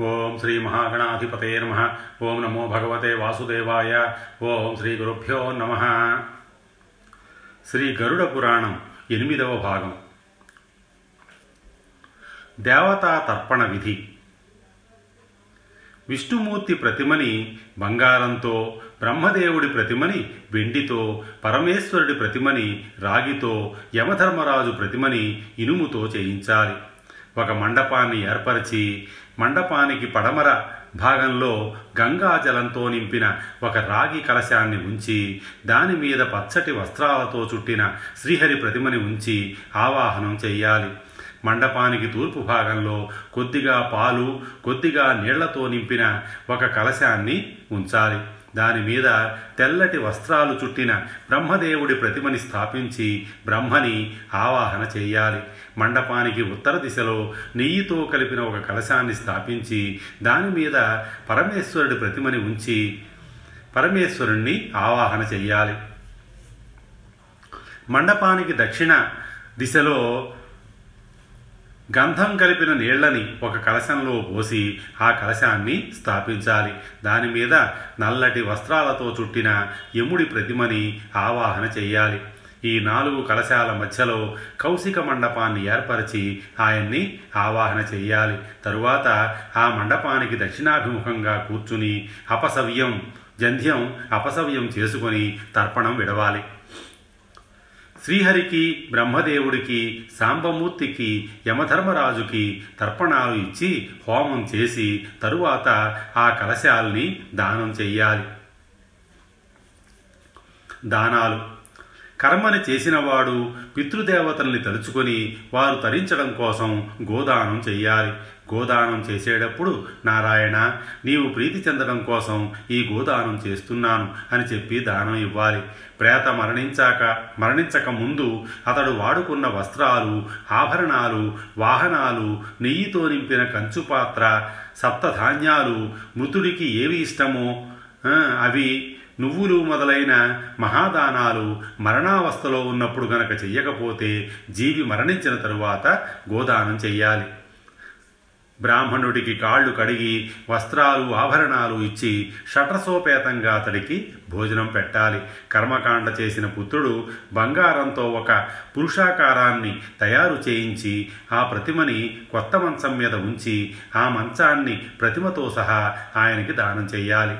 ఓం శ్రీ మహాగణాధిపతే నమ. ఓం నమో భగవతే వాసుదేవాయ. ఓం శ్రీ గురుభ్యో నమ. శ్రీ గరుడ పురాణం ఎనిమిదవ భాగం. దేవతా తర్పణ విధి. విష్ణుమూర్తి ప్రతిమని బంగారంతో బ్రహ్మదేవుడి ప్రతిమని వెండితో పరమేశ్వరుడి ప్రతిమని రాగితో యమధర్మరాజు ప్రతిమని ఇనుముతో చేయించాలి. ఒక మండపాన్ని ఏర్పరిచి మండపానికి పడమర భాగంలో గంగాజలంతో నింపిన ఒక రాగి కలశాన్ని ఉంచి దాని మీద పచ్చటి వస్త్రాలతో చుట్టిన శ్రీహరి ప్రతిమని ఉంచి ఆవాహనం చెయ్యాలి. మండపానికి తూర్పు భాగంలో కొద్దిగా పాలు కొద్దిగా నీళ్ళతో నింపిన ఒక కలశాన్ని ఉంచాలి. దాని మీద తెల్లటి వస్త్రాలు చుట్టిన బ్రహ్మదేవుడి ప్రతిమని స్థాపించి బ్రహ్మని ఆవాహన చేయాలి. మండపానికి ఉత్తర దిశలో నెయ్యితో కలిపిన ఒక కలశాన్ని స్థాపించి దాని మీద పరమేశ్వరుడి ప్రతిమని ఉంచి పరమేశ్వరుణ్ణి ఆవాహన చెయ్యాలి మండపానికి దక్షిణ దిశలో గంధం కలిపిన నీళ్ళని ఒక కలశంలో పోసి ఆ కలశాన్ని స్థాపించాలి. దాని మీద నల్లటి వస్త్రాలతో చుట్టిన యముడి ప్రతిమని ఆవాహన చెయ్యాలి ఈ నాలుగు కలశాల మధ్యలో కౌశిక మండపాన్ని ఏర్పరిచి ఆయన్ని ఆవాహన చేయాలి. తరువాత ఆ మండపానికి దక్షిణాభిముఖంగా కూర్చుని అపసవ్యం జంధ్యం అపసవ్యం చేసుకొని తర్పణం విడవాలి. శ్రీహరికి బ్రహ్మదేవుడికి సాంబమూర్తికి యమధర్మరాజుకి తర్పణాలు ఇచ్చి హోమం చేసి తరువాత ఆ కలశాల్ని దానం చెయ్యాలి. దానాలు. కర్మని చేసినవాడు పితృదేవతల్ని తలుచుకొని వారు తరించడం కోసం గోదానం చెయ్యాలి. గోదానం చేసేటప్పుడు నారాయణ నీవు ప్రీతి చెందడం కోసం ఈ గోదానం చేస్తున్నాను అని చెప్పి దానం ఇవ్వాలి. ప్రేత మరణించాక మరణించక ముందు అతడు వాడుకున్న వస్త్రాలు ఆభరణాలు వాహనాలు నెయ్యితో నింపిన కంచుపాత్ర సప్తధాన్యాలు మృతుడికి ఏవి ఇష్టమో అవి నువ్వులు మొదలైన మహాదానాలు మరణావస్థలో ఉన్నప్పుడు గనక చెయ్యకపోతే జీవి మరణించిన తరువాత గోదానం చెయ్యాలి. బ్రాహ్మణుడికి కాళ్ళు కడిగి వస్త్రాలు ఆభరణాలు ఇచ్చి షట్రసోపేతంగా అతడికి భోజనం పెట్టాలి. కర్మకాండ చేసిన పుత్రుడు బంగారంతో ఒక పురుషాకారాన్ని తయారు చేయించి ఆ ప్రతిమని కొత్త మంచం మీద ఉంచి ఆ మంచాన్ని ప్రతిమతో సహా ఆయనకి దానం చేయాలి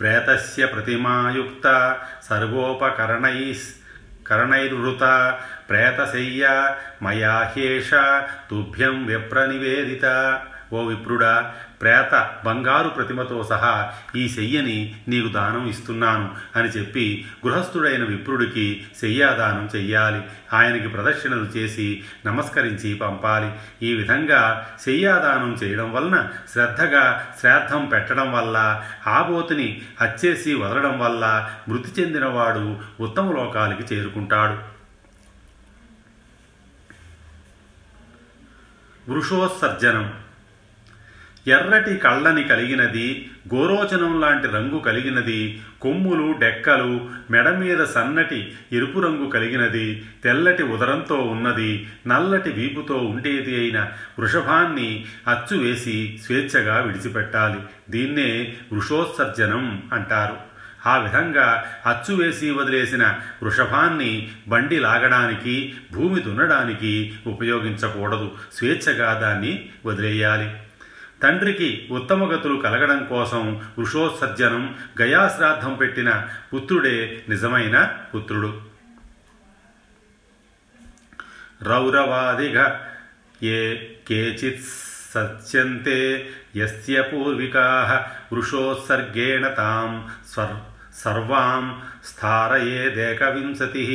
ప్రేతస్య ప్రతిమాయుక్త సర్వోపకరణై కరణైర్వృత ప్రేతశయ్య మయా హ్యేష తుభ్యం విప్రనివేదిత ఓ విప్రుడా ప్రేత బంగారు ప్రతిమతో సహా ఈ శయ్యని నీకు దానం ఇస్తున్నాను అని చెప్పి గృహస్థుడైన విప్రుడికి శయ్యాదానం చెయ్యాలి. ఆయనకి ప్రదక్షిణలు చేసి నమస్కరించి పంపాలి. ఈ విధంగా శయ్యాదానం చేయడం వలన శ్రద్ధగా శ్రాద్ధం పెట్టడం వల్ల ఆబోతుని హత్యేసి వదలడం వల్ల మృతి చెందినవాడు ఉత్తమ లోకాలకి చేరుకుంటాడు. వృషోత్సర్జనం ఎర్రటి కళ్ళని కలిగినది గోరోచనం లాంటి రంగు కలిగినది కొమ్ములు డెక్కలు మెడ మీద సన్నటి ఎరుపు రంగు కలిగినది తెల్లటి ఉదరంతో ఉన్నది నల్లటి వీపుతో ఉండేది అయిన వృషభాన్ని అచ్చు వేసి స్వేచ్ఛగా విడిచిపెట్టాలి. దీన్నే వృషోత్సర్జనం అంటారు. ఆ విధంగా అచ్చు వేసి వదిలేసిన వృషభాన్ని బండి లాగడానికి భూమి దున్నడానికి ఉపయోగించకూడదు. స్వేచ్ఛగా దాన్ని వదిలేయాలి. తండ్రికి ఉత్తమగతులు కలగడం కోసం వృషోత్సర్జనం గయాశ్రాద్ధం పెట్టిన పుత్రుడే నిజమైన పుత్రుడు. రౌరవాదిగ ఏ కేచిత్ సత్యంతే యస్య పూర్వికా వృషోత్సర్గేణ తాం సర్వాం స్థారయేదేకవింశతి.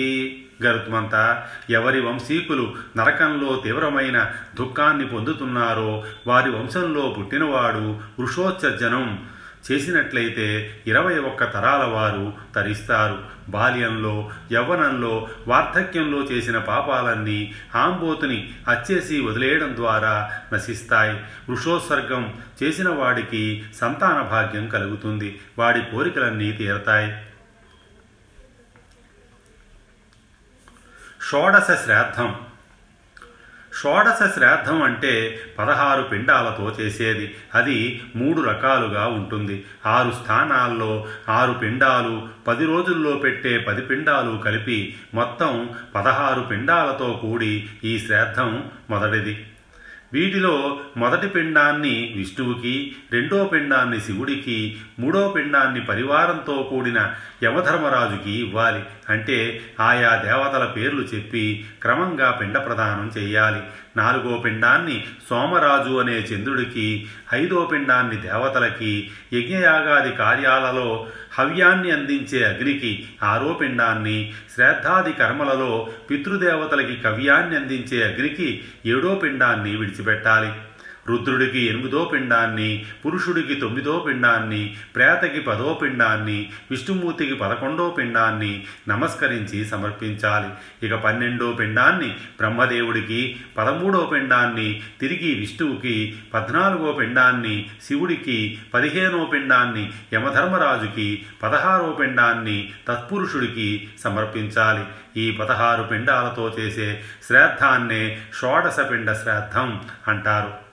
గరుత్మంత ఎవరి వంశీకులు నరకంలో తీవ్రమైన దుఃఖాన్ని పొందుతున్నారో వారి వంశంలో పుట్టినవాడు వృషోత్సర్జనం చేసినట్లయితే ఇరవై ఒక్క తరాల వారు తరిస్తారు. బాల్యంలో యవ్వనంలో వార్ధక్యంలో చేసిన పాపాలన్నీ ఆంబోతుని అచ్చేసి వదిలేయడం ద్వారా నశిస్తాయి. వృషోత్సర్గం చేసిన వాడికి సంతాన భాగ్యం కలుగుతుంది. వాడి కోరికలన్నీ తీరతాయి. షోడశ శ్రాద్ధం షోడశ శ్రాద్ధం అంటే పదహారు పిండాలతో చేసేది. అది మూడు రకాలుగా ఉంటుంది. ఆరు స్థానాల్లో ఆరు పిండాలు పది రోజుల్లో పెట్టే పది పిండాలు కలిపి మొత్తం పదహారు పిండాలతో కూడి ఈ శ్రాద్ధం మొదటిది. వీటిలో మొదటి పిండాన్ని విష్ణువుకి రెండో పిండాన్ని శివుడికి మూడో పిండాన్ని పరివారంతో కూడిన యమధర్మరాజుకి ఇవ్వాలి. అంటే ఆయా దేవతల పేర్లు చెప్పి క్రమంగా పిండ ప్రదానం చేయాలి. నాలుగో పిండాన్ని సోమరాజు అనే చంద్రుడికి ఐదో పిండాన్ని దేవతలకి యజ్ఞయాగాది కార్యాలలో హవ్యాన్ని అందించే అగ్నికి ఆరో పిండాన్ని శ్రాద్ధాది కర్మలలో పితృదేవతలకి కవ్యాన్ని అందించే అగ్నికి ఏడో పిండాన్ని విడిచిపెట్టాలి. రుద్రుడికి ఎనిమిదో పిండాన్ని పురుషుడికి తొమ్మిదో పిండాన్ని ప్రేతకి పదో పిండాన్ని విష్ణుమూర్తికి పదకొండో పిండాన్ని నమస్కరించి సమర్పించాలి. ఇక పన్నెండో పిండాన్ని బ్రహ్మదేవుడికి పదమూడో పిండాన్ని తిరిగి విష్ణువుకి పద్నాలుగో పిండాన్ని శివుడికి పదిహేనో పిండాన్ని యమధర్మరాజుకి పదహారో పిండాన్ని తత్పురుషుడికి సమర్పించాలి. ఈ పదహారు పిండాలతో చేసే శ్రాద్ధాన్నే షోడశ పిండ శ్రాద్ధం అంటారు.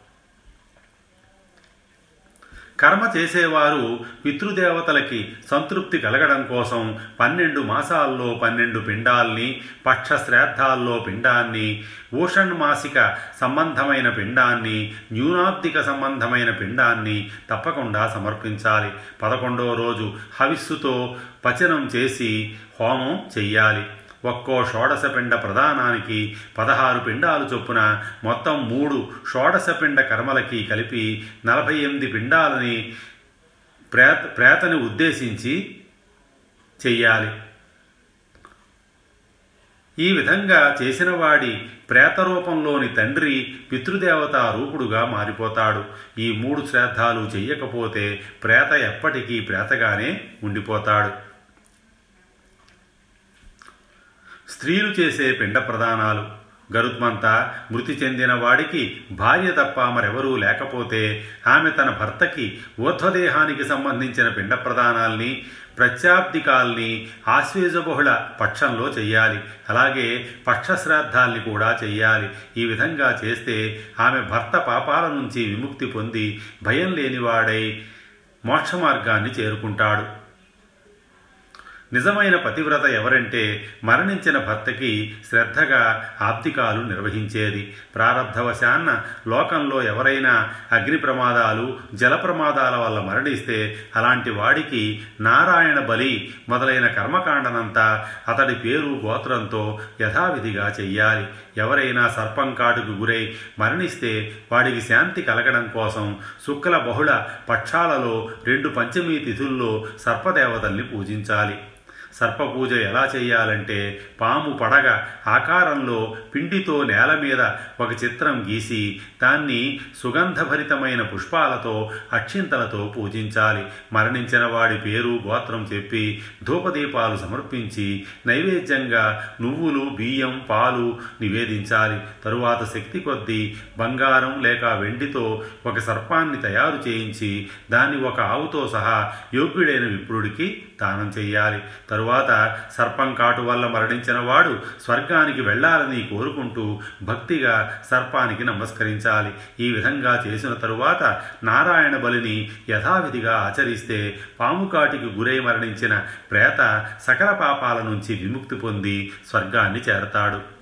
కర్మ చేసేవారు పితృదేవతలకి సంతృప్తి కలగడం కోసం పన్నెండు మాసాల్లో పన్నెండు పిండాల్ని పక్ష శ్రాద్ధాల్లో పిండాన్ని ఊషణ్మాసిక సంబంధమైన పిండాన్ని న్యూనాబ్దిక సంబంధమైన పిండాన్ని తప్పకుండా సమర్పించాలి. పదకొండవ రోజు హవిస్సుతో పచనం చేసి హోమం చెయ్యాలి. ఒక్కో షోడశ పిండ ప్రధానానికి పదహారు పిండాలు చొప్పున మొత్తం మూడు షోడశ పిండ కర్మలకి కలిపి నలభై ఎనిమిది పిండాలని ప్రేత ప్రేతని ఉద్దేశించి చెయ్యాలి. ఈ విధంగా చేసిన వాడి ప్రేతరూపంలోని తండ్రి పితృదేవత రూపుడుగా మారిపోతాడు. ఈ మూడు శ్రాద్ధాలు చెయ్యకపోతే ప్రేత ఎప్పటికీ ప్రేతగానే ఉండిపోతాడు. స్త్రీలు చేసే పిండ ప్రదానాలు గరుత్మంత మృతి చెందిన వాడికి భార్య తప్ప మరెవరూ లేకపోతే ఆమె తన భర్తకి ఊర్ధ్వదేహానికి సంబంధించిన పిండ ప్రదానాల్ని ప్రత్యాబ్దికాల్ని ఆశ్వేజబహుళ పక్షంలో చెయ్యాలి. అలాగే పక్షశ్రాద్ధాల్ని కూడా చెయ్యాలి. ఈ విధంగా చేస్తే ఆమె భర్త పాపాల నుంచి విముక్తి పొంది భయం లేనివాడై మోక్షమార్గాన్ని చేరుకుంటాడు. నిజమైన పతివ్రత ఎవరంటే మరణించిన భర్తకి శ్రద్ధగా ఆప్తికాలు నిర్వహించేది. ప్రారంధవశాన్న లోకంలో ఎవరైనా అగ్ని ప్రమాదాలు జల ప్రమాదాల వల్ల మరణిస్తే అలాంటి వాడికి నారాయణ బలి మొదలైన కర్మకాండనంతా అతడి పేరు గోత్రంతో యథావిధిగా చెయ్యాలి. ఎవరైనా సర్పం కాటుకు గురై మరణిస్తే వాడికి శాంతి కలగడం కోసం శుక్ల బహుళ పక్షాలలో రెండు పంచమీ తిథుల్లో సర్పదేవతల్ని పూజించాలి. సర్పపూజ ఎలా చేయాలంటే పాము పడగ ఆకారంలో పిండితో నేల మీద ఒక చిత్రం గీసి దాన్ని సుగంధభరితమైన పుష్పాలతో అక్షింతలతో పూజించాలి. మరణించిన వాడి పేరు గోత్రం చెప్పి ధూపదీపాలు సమర్పించి నైవేద్యంగా నువ్వులు బియ్యం పాలు నివేదించాలి. తరువాత శక్తి కొద్దీ బంగారం లేక వెండితో ఒక సర్పాన్ని తయారు చేయించి దాన్ని ఒక ఆవుతో సహా యోగ్యుడైన విప్రుడికి దానం చెయ్యాలి. తరువాత సర్పం కాటు వల్ల మరణించిన వాడు స్వర్గానికి వెళ్ళాలని కోరుకుంటూ భక్తిగా సర్పానికి నమస్కరించాలి. ఈ విధంగా చేసిన తరువాత నారాయణ బలిని యథావిధిగా ఆచరిస్తే పాము కాటికి గురై మరణించిన ప్రేత సకల పాపాల నుంచి విముక్తి పొంది స్వర్గాన్ని చేరతాడు.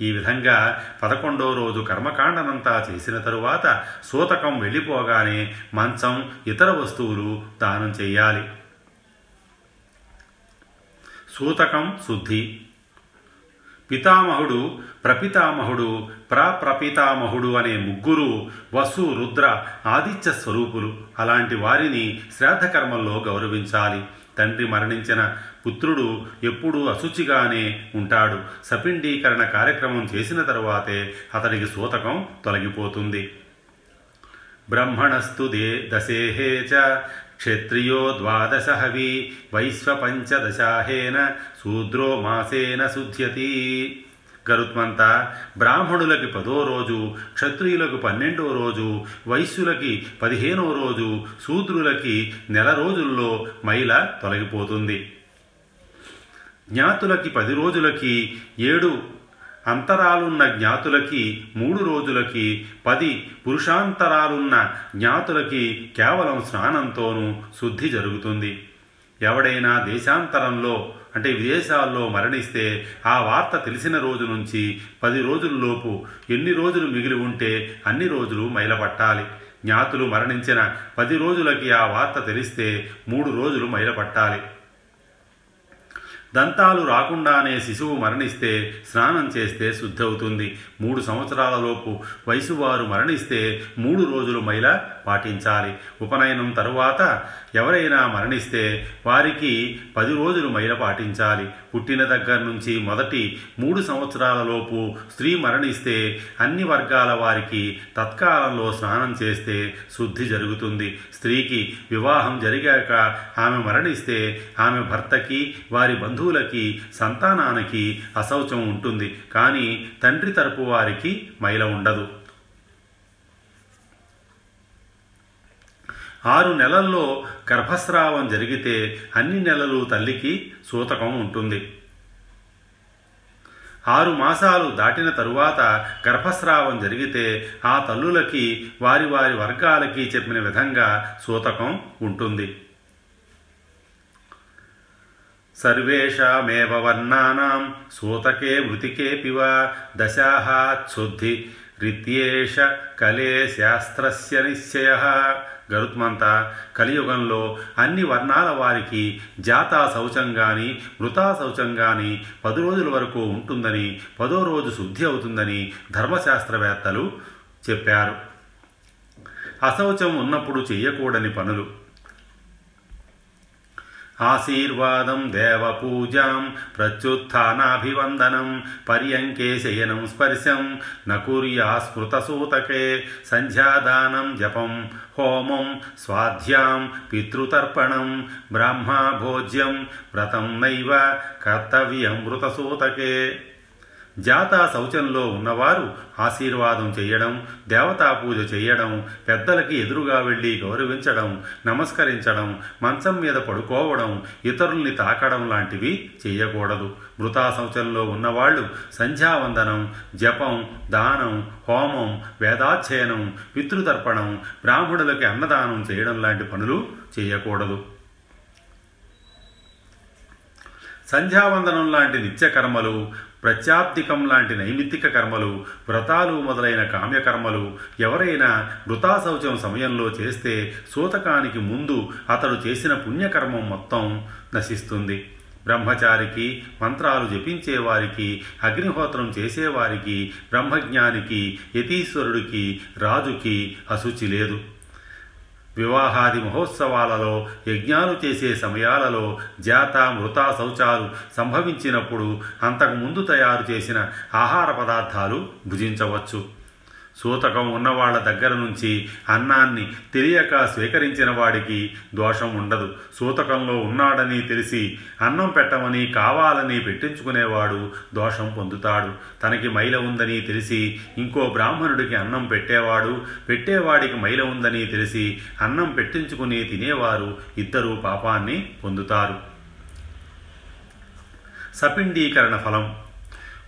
ఈ విధంగా పదకొండో రోజు కర్మకాండనంతా చేసిన తరువాత సూతకం వెళ్ళిపోగానే మంచం ఇతర వస్తువులు దానం చేయాలి సూతకం శుద్ధి. పితామహుడు ప్రపితామహుడు ప్రప్రపితామహుడు అనే ముగ్గురు వసు రుద్ర ఆదిత్య స్వరూపులు అలాంటి వారిని శ్రాద్ధకర్మల్లో గౌరవించాలి. తండ్రి మరణించిన పుత్రుడు ఎప్పుడూ అశుచిగానే ఉంటాడు. సపిండీకరణ కార్యక్రమం చేసిన తరువాతే అతడికి సూతకం తొలగిపోతుంది. బ్రహ్మణస్తు దే దశేహే చ క్షత్రియో ద్వాదశ హవి వైశ్వపంచదశాహేన శూద్రో మాసేన శుద్ధ్యతి గరుత్మంత బ్రాహ్మణులకి పదో రోజు క్షత్రియులకు పన్నెండో రోజు వైశ్యులకి పదిహేనో రోజు శూద్రులకి నెల రోజుల్లో మైల తొలగిపోతుంది. జ్ఞాతులకి పది రోజులకి ఏడు అంతరాలున్న జ్ఞాతులకి మూడు రోజులకి పది పురుషాంతరాలున్న జ్ఞాతులకి కేవలం స్నానంతోనూ శుద్ధి జరుగుతుంది. ఎవడైనా దేశాంతరంలో అంటే విదేశాల్లో మరణిస్తే ఆ వార్త తెలిసిన రోజు నుంచి పది రోజుల్లోపు ఎన్ని రోజులు మిగిలి ఉంటే అన్ని రోజులు మైలపట్టాలి. జ్ఞాతులు మరణించిన పది రోజులకి ఆ వార్త తెలిస్తే మూడు రోజులు మైలపట్టాలి. దంతాలు రాకుండానే శిశువు మరణిస్తే స్నానం చేస్తే శుద్ధవుతుంది. మూడు సంవత్సరాలలోపు వయసు వయసువారు మరణిస్తే మూడు రోజులు మైల పాటించాలి. ఉపనయనం తరువాత ఎవరైనా మరణిస్తే వారికి పది రోజులు మైల పాటించాలి. పుట్టిన దగ్గర నుంచి మొదటి మూడు సంవత్సరాలలోపు స్త్రీ మరణిస్తే అన్ని వర్గాల వారికి తత్కాలంలో స్నానం చేస్తే శుద్ధి జరుగుతుంది. స్త్రీకి వివాహం జరిగాక ఆమె మరణిస్తే ఆమె భర్తకి వారి బంధువులకి సంతానానికి అశౌచం ఉంటుంది. కానీ తండ్రి తరపు వారికి మైల ఉండదు. ఆరు నెలల్లో గర్భస్రావం జరిగితే అన్ని నెలలు తల్లికి సూతకం ఉంటుంది. ఆరు మాసాలు దాటిన తరువాత గర్భస్రావం జరిగితే ఆ తల్లులకి వారి వారి వర్గాలకి చెప్పిన విధంగా సూతకం ఉంటుంది. సర్వేషామేవ వర్ణానాం సూతకే మృతికేపివ దశాహాచ్ఛుద్ధి రిత్యేష కలే శాస్త్రస్య నిశ్చయ గరుత్మంత కలియుగంలో అన్ని వర్ణాల వారికి జాతా శౌచం కానీ మృతా శౌచం కానీ పది రోజుల వరకు ఉంటుందని పదో రోజు శుద్ధి అవుతుందని ధర్మశాస్త్రవేత్తలు చెప్పారు. అశౌచం ఉన్నప్పుడు చెయ్యకూడని పనులు. ఆశీర్వాదం దేవపూజాం ప్రత్యుత్నాభివందనం పర్యంకే శయనం స్పర్శం నకుర్యా స్మృతసూతకే సంధ్యాదానం జపం హోమం స్వాధ్యాం పితృతర్పణం బ్రాహ్మభోజ్యం వ్రతం నైవ కర్తవ్యం మృతసూతకే జాతా శౌచంలో ఉన్నవారు ఆశీర్వాదం చేయడం దేవతా పూజ చేయడం పెద్దలకి ఎదురుగా వెళ్ళి గౌరవించడం నమస్కరించడం మంచం మీద పడుకోవడం ఇతరుల్ని తాకడం లాంటివి చేయకూడదు. మృతా శౌచంలో ఉన్నవాళ్ళు సంధ్యావందనం జపం దానం హోమం వేదాధ్యయనం పితృతర్పణం బ్రాహ్మణులకి అన్నదానం చేయడం లాంటి పనులు చేయకూడదు. సంధ్యావందనం లాంటి నిత్యకర్మలు ప్రత్యాప్తికం లాంటి నైమిత్తిక కర్మలు వ్రతాలు మొదలైన కామ్యకర్మలు ఎవరైనా మృతాశౌచం సమయంలో చేస్తే సూతకానికి ముందు అతడు చేసిన పుణ్యకర్మం మొత్తం నశిస్తుంది. బ్రహ్మచారికి మంత్రాలు జపించేవారికి అగ్నిహోత్రం చేసేవారికి బ్రహ్మజ్ఞానికి యతీశ్వరుడికి రాజుకి అశుచి లేదు. వివాహాది మహోత్సవాలలో యజ్ఞాలు చేసే సమయాలలో జాత మృత శౌచాలు సంభవించినప్పుడు అంతకు ముందు తయారు చేసిన ఆహార పదార్థాలు భుజించవచ్చు. సూతకం ఉన్నవాళ్ళ దగ్గర నుంచి అన్నాన్ని తెలియక స్వీకరించిన వాడికి దోషం ఉండదు. సూతకంలో ఉన్నాడని తెలిసి అన్నం పెట్టమని కావాలని పెట్టించుకునేవాడు దోషం పొందుతాడు. తనకి మైల ఉందని తెలిసి ఇంకో బ్రాహ్మణుడికి అన్నం పెట్టేవాడు పెట్టేవాడికి మైల ఉందని తెలిసి అన్నం పెట్టించుకుని తినేవారు ఇద్దరూ పాపాన్ని పొందుతారు. సపిండీకరణ ఫలం.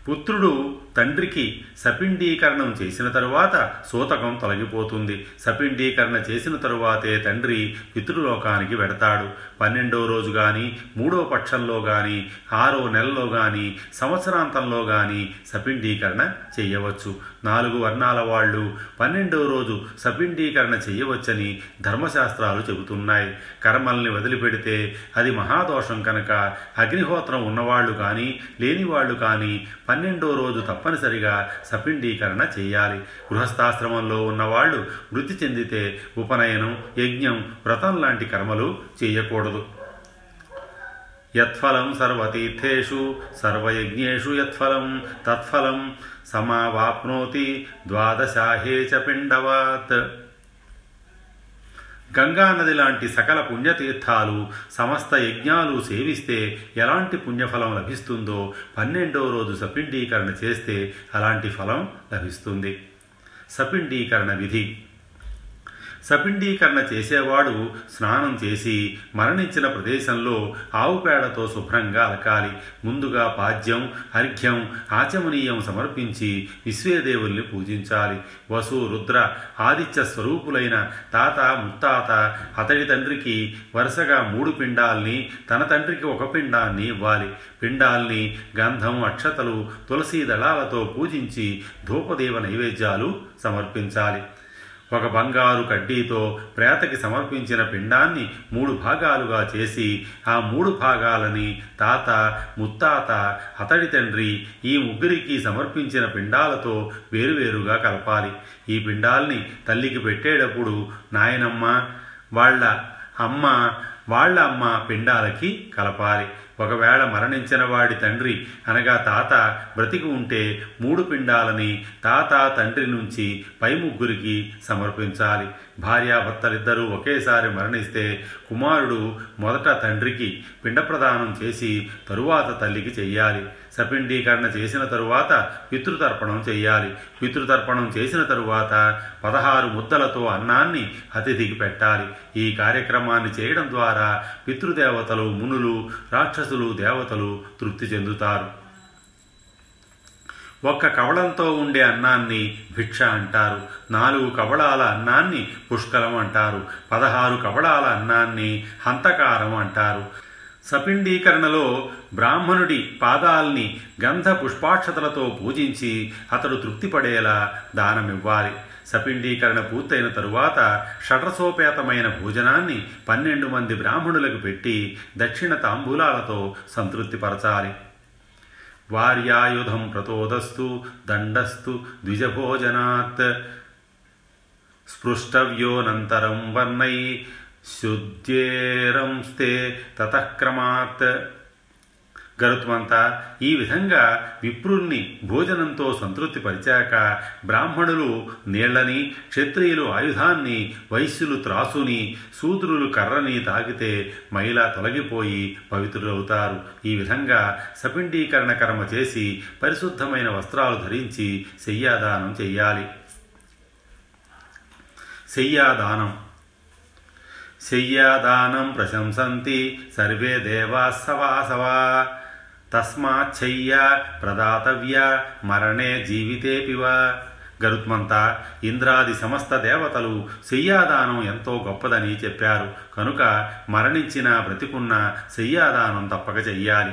పుత్రుడు తండ్రికి సపిండీకరణం చేసిన తరువాత సూతకం తొలగిపోతుంది. సపిండీకరణ చేసిన తరువాతే తండ్రి పితృలోకానికి వెడతాడు. పన్నెండో రోజు కానీ మూడో పక్షంలో కానీ ఆరో నెలలో కానీ సంవత్సరాంతంలో కానీ సపిండీకరణ చేయవచ్చు. నాలుగు వర్ణాల వాళ్ళు పన్నెండో రోజు సపిండీకరణ చేయవచ్చని ధర్మశాస్త్రాలు చెబుతున్నాయి. కర్మల్ని వదిలిపెడితే అది మహాదోషం కనుక. అగ్నిహోత్రం ఉన్నవాళ్ళు కానీ లేనివాళ్ళు కానీ పన్నెండో రోజు తప్పనిసరిగా సపిండీకరణ చేయాలి. గృహస్థాశ్రమంలో ఉన్నవాళ్ళు మృతి చెందితే ఉపనయనం యజ్ఞం వ్రతం లాంటి కర్మలు చేయకూడదు. యత్ఫలం సర్వతీర్థేషు సర్వయజ్ఞేషు యత్ఫలం తత్ఫలం సమావాప్నోతి ద్వాదశాహే చ పిండవాత్. గంగానది లాంటి సకల పుణ్యతీర్థాలు సమస్త యజ్ఞాలు సేవిస్తే ఎలాంటి పుణ్యఫలం లభిస్తుందో పన్నెండో రోజు సపిండీకరణ చేస్తే అలాంటి ఫలం లభిస్తుంది. సపిండీకరణ విధి. సపిండీకరణ చేసేవాడు స్నానం చేసి మరణించిన ప్రదేశంలో ఆవు పేడతో శుభ్రంగా అలకాలి. ముందుగా పాద్యం అర్ఘ్యం ఆచమనీయం సమర్పించి విశ్వేదేవుల్ని పూజించాలి. వసు రుద్ర ఆదిత్య స్వరూపులైన తాత ముత్తాత అతడి తండ్రికి వరుసగా మూడు పిండాల్ని తన తండ్రికి ఒక పిండాన్ని ఇవ్వాలి. పిండాల్ని గంధం అక్షతలు తులసీ దళాలతో పూజించి ధూపదేవ నైవేద్యాలు సమర్పించాలి. ఒక బంగారు కడ్డీతో ప్రేతకి సమర్పించిన పిండాన్ని మూడు భాగాలుగా చేసి ఆ మూడు భాగాలని తాత ముత్తాత అతడి తండ్రి ఈ ముగ్గురికి సమర్పించిన పిండాలతో వేరువేరుగా కలపాలి. ఈ పిండాల్ని తల్లికి పెట్టేటప్పుడు నాయనమ్మ వాళ్ళ అమ్మ వాళ్ళ అమ్మ పిండాలకి కలపాలి. ఒకవేళ మరణించిన వాడి తండ్రి అనగా తాత బ్రతికి ఉంటే మూడు పిండాలని తాత తండ్రి నుంచి పై ముగ్గురికి సమర్పించాలి. భార్యాభర్తలిద్దరూ ఒకేసారి మరణిస్తే కుమారుడు మొదట తండ్రికి పిండ ప్రదానం చేసి తరువాత తల్లికి చెయ్యాలి. సపిండీకరణ చేసిన తరువాత పితృతర్పణం చేయాలి. పితృతర్పణం చేసిన తరువాత పదహారు ముద్దలతో అన్నాన్ని అతిథికి పెట్టాలి. ఈ కార్యక్రమాన్ని చేయడం ద్వారా పితృదేవతలు మునులు రాక్షసులు దేవతలు తృప్తి చెందుతారు. ఒక్క కవళంతో ఉండే అన్నాన్ని భిక్ష అంటారు. నాలుగు కవళాల అన్నాన్ని పుష్కలం అంటారు. పదహారు కవళాల అన్నాన్ని హంతకారం అంటారు. సపిండీకరణలో బ్రాహ్మణుడి పాదాల్ని గంధ పుష్పాక్షతలతో పూజించి అతడు తృప్తిపడేలా దానమివ్వాలి. సపిండీకరణ పూర్తయిన తరువాత షటసోపేతమైన భోజనాన్ని పన్నెండు మంది బ్రాహ్మణులకు పెట్టి దక్షిణ తాంబూలాలతో సంతృప్తిపరచాలి. వార్యాయుధం ప్రతోదస్తు దండస్తు ద్విజభోజనాత్. స్పృష్టవ్యోనంతరం వర్ణై శుద్ధేరంస్తే తతక్రమాత్. గరుత్మంతా ఈ విధంగా విప్రుణ్ణి భోజనంతో సంతృప్తి పరిచాక బ్రాహ్మణులు నీళ్ళని క్షత్రియులు ఆయుధాన్ని వైశ్యులు త్రాసుని శూద్రులు కర్రని తాగితే మహిళ తొలగిపోయి పవిత్రులవుతారు. ఈ విధంగా సపిండీకరణ కర్మ చేసి పరిశుద్ధమైన వస్త్రాలు ధరించి శయ్యాదానం చెయ్యాలి. శయ్యాదానం. శయ్యాదానం ప్రశంసంతి సర్వే దేవాసవాసవా తస్మాచ్చయ్య ప్రదాతవ్య మరణే జీవితేపివ గరుత్మంత ఇంద్రాది సమస్త దేవతలు శయ్యాదానం ఎంతో గొప్పదని చెప్పారు. కనుక మరణించిన బ్రతికున్న శయ్యాదానం తప్పక చెయ్యాలి.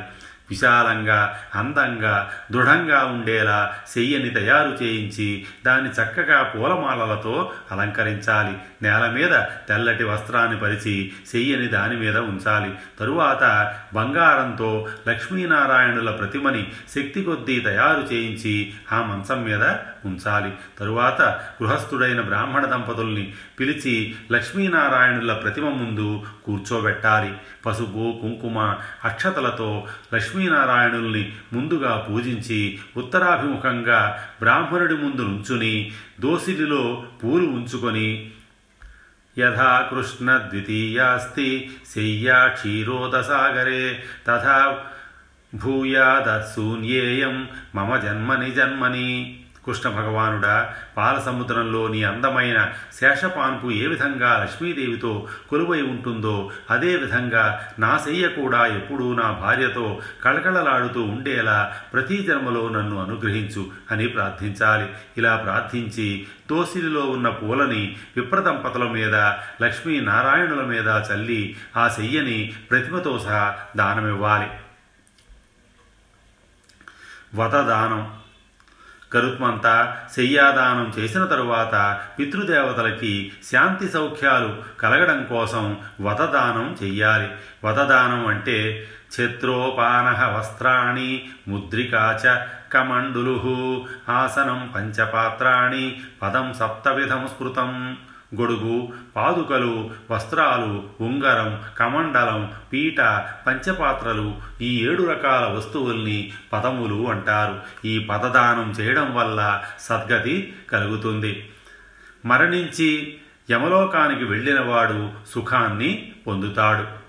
విశాలంగా అందంగా దృఢంగా ఉండేలా చెయ్యని తయారు చేయించి దాన్ని చక్కగా పూలమాలలతో అలంకరించాలి. నేల మీద తెల్లటి వస్త్రాన్ని పరిచి చెయ్యని దాని మీద ఉంచాలి. తరువాత బంగారంతో లక్ష్మీనారాయణుల ప్రతిమని శక్తి కొద్దీ తయారు చేయించి ఆ మంచం మీద ఉంచాలి. తరువాత గృహస్థుడైన బ్రాహ్మణ దంపతుల్ని పిలిచి లక్ష్మీనారాయణుల ప్రతిమ ముందు కూర్చోబెట్టాలి. పసుపు కుంకుమ అక్షతలతో లక్ష్మీ లక్ష్మీనారాయణుల్ని ముందుగా పూజించి ఉత్తరాభిముఖంగా బ్రాహ్మణుడి ముందు నుంచుని దోసిలిలో పూలు ఉంచుకొని యథా కృష్ణ ద్వితీయాస్తి శయ్యా క్షీరోదసాగరే తథా భూయాదశూన్యేయం మమ జన్మని జన్మని. కృష్ణ భగవానుడా పాల సముద్రంలో నీ అందమైన శేషపాన్పు ఏ విధంగా లక్ష్మీదేవితో కొలువై ఉంటుందో అదేవిధంగా నా శయ్య కూడా ఎప్పుడూ నా భార్యతో కళకళలాడుతూ ఉండేలా ప్రతి జన్మలో నన్ను అనుగ్రహించు అని ప్రార్థించాలి. ఇలా ప్రార్థించి దోసిలిలో ఉన్న పూలని విప్రదంపతుల మీద లక్ష్మీనారాయణుల మీద చల్లి ఆ శయ్యని ప్రతిమతో సహా దానమివ్వాలి. వతదానం గరుత్మంతా శయ్యాదానం చేసిన తరువాత పితృదేవతలకి శాంతి సౌఖ్యాలు కలగడం కోసం వతదానం చెయ్యాలి. వతదానం అంటే ఛత్రోపాన వస్త్రాణి ముద్రికాచ కమండులు ఆసనం పంచపాత్రాణి పదం సప్తవిధం స్మృతం. గొడుగు పాదుకలు వస్త్రాలు ఉంగరం కమండలం పీట పంచపాత్రలు ఈ ఏడు రకాల వస్తువుల్ని పదములు అంటారు. ఈ పదదానం చేయడం వల్ల సద్గతి కలుగుతుంది. మరణించి యమలోకానికి వెళ్ళినవాడు సుఖాన్ని పొందుతాడు.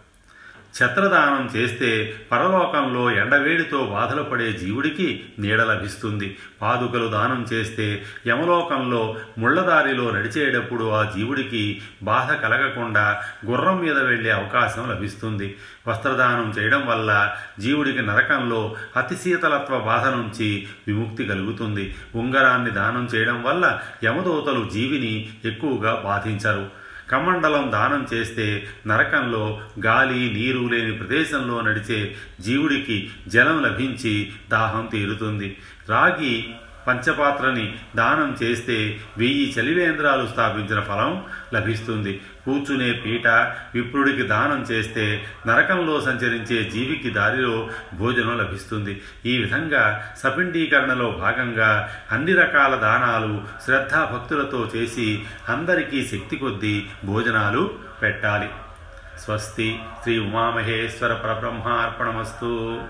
ఛత్రదానం చేస్తే పరలోకంలో ఎండవేడితో బాధలు పడే జీవుడికి నీడ లభిస్తుంది. పాదుకలు దానం చేస్తే యమలోకంలో ముళ్ళదారిలో నడిచేటప్పుడు ఆ జీవుడికి బాధ కలగకుండా గుర్రం మీద వెళ్ళే అవకాశం లభిస్తుంది. వస్త్రదానం చేయడం వల్ల జీవుడికి నరకంలో అతిశీతలత్వ బాధ నుంచి విముక్తి కలుగుతుంది. ఉంగరాన్ని దానం చేయడం వల్ల యమదూతలు జీవిని ఎక్కువగా బాధించరు. కమండలం దానం చేస్తే నరకంలో గాలి నీరు లేని ప్రదేశంలో నడిచే జీవుడికి జలం లభించి దాహం తీరుతుంది. రాగి పంచపాత్రని దానం చేస్తే వెయ్యి చలివేంద్రాలు స్థాపించిన ఫలం లభిస్తుంది. కూర్చునే పీట విప్రుడికి దానం చేస్తే నరకంలో సంచరించే జీవికి దారిలో భోజనం లభిస్తుంది. ఈ విధంగా సపిండీకరణలో భాగంగా అన్ని రకాల దానాలు శ్రద్ధాభక్తులతో చేసి అందరికీ శక్తి కొద్దీ భోజనాలు పెట్టాలి. స్వస్తి శ్రీ ఉమామహేశ్వర పరబ్రహ్మార్పణమస్తు.